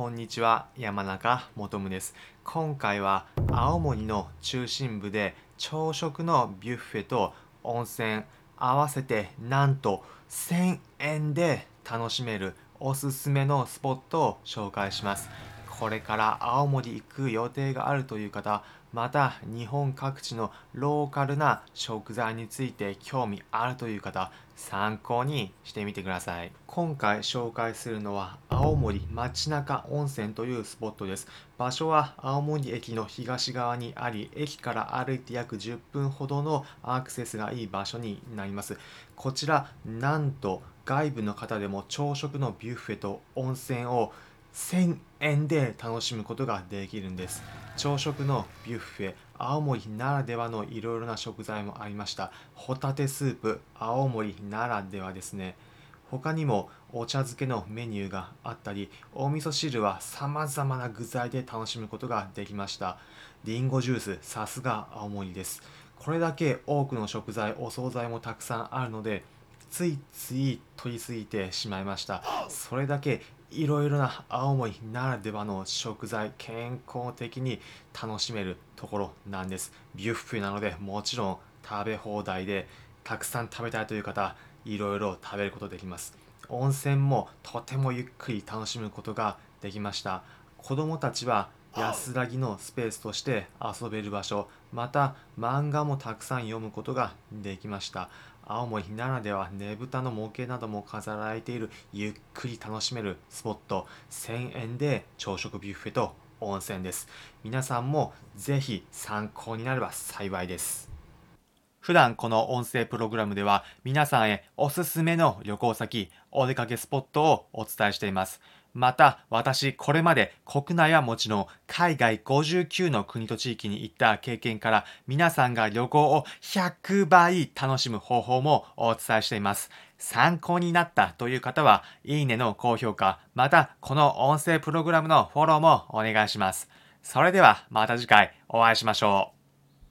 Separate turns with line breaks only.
こんにちは山中元です。今回は青森の中心部で朝食のビュッフェと温泉合わせてなんと1000円で楽しめるおすすめのスポットを紹介します。これから青森行く予定があるという方また日本各地のローカルな食材について興味あるという方参考にしてみてください。今回紹介するのは青森街中温泉というスポットです。場所は青森駅の東側にあり駅から歩いて約10分ほどのアクセスがいい場所になります。こちらなんと外部の方でも朝食のビュッフェと温泉を1000円で楽しむことができるんです。朝食のビュッフェ青森ならではのいろいろな食材もありました。ホタテスープ青森ならではですね。他にもお茶漬けのメニューがあったりお味噌汁は様々な具材で楽しむことができました。りんごジュースさすが青森です。これだけ多くの食材お惣菜もたくさんあるのでついつい取りすぎてしまいました。それだけいろいろな青森ならではの食材健康的に楽しめるところなんです。ビュッフェなのでもちろん食べ放題でたくさん食べたいという方いろいろ食べることできます。温泉もとてもゆっくり楽しむことができました。子供たちは安らぎのスペースとして遊べる場所。また漫画もたくさん読むことができました。青森ならではねぶたの模型なども飾られているゆっくり楽しめるスポット。1000円で朝食ビュッフェと温泉です。皆さんもぜひ参考になれば幸いです。普段この音声プログラムでは皆さんへおすすめの旅行先、お出かけスポットをお伝えしています。また、私、これまで国内はもちろん、海外59の国と地域に行った経験から、皆さんが旅行を100倍楽しむ方法もお伝えしています。参考になったという方は、いいねの高評価、また、この音声プログラムのフォローもお願いします。それでは、また次回お会いしましょう。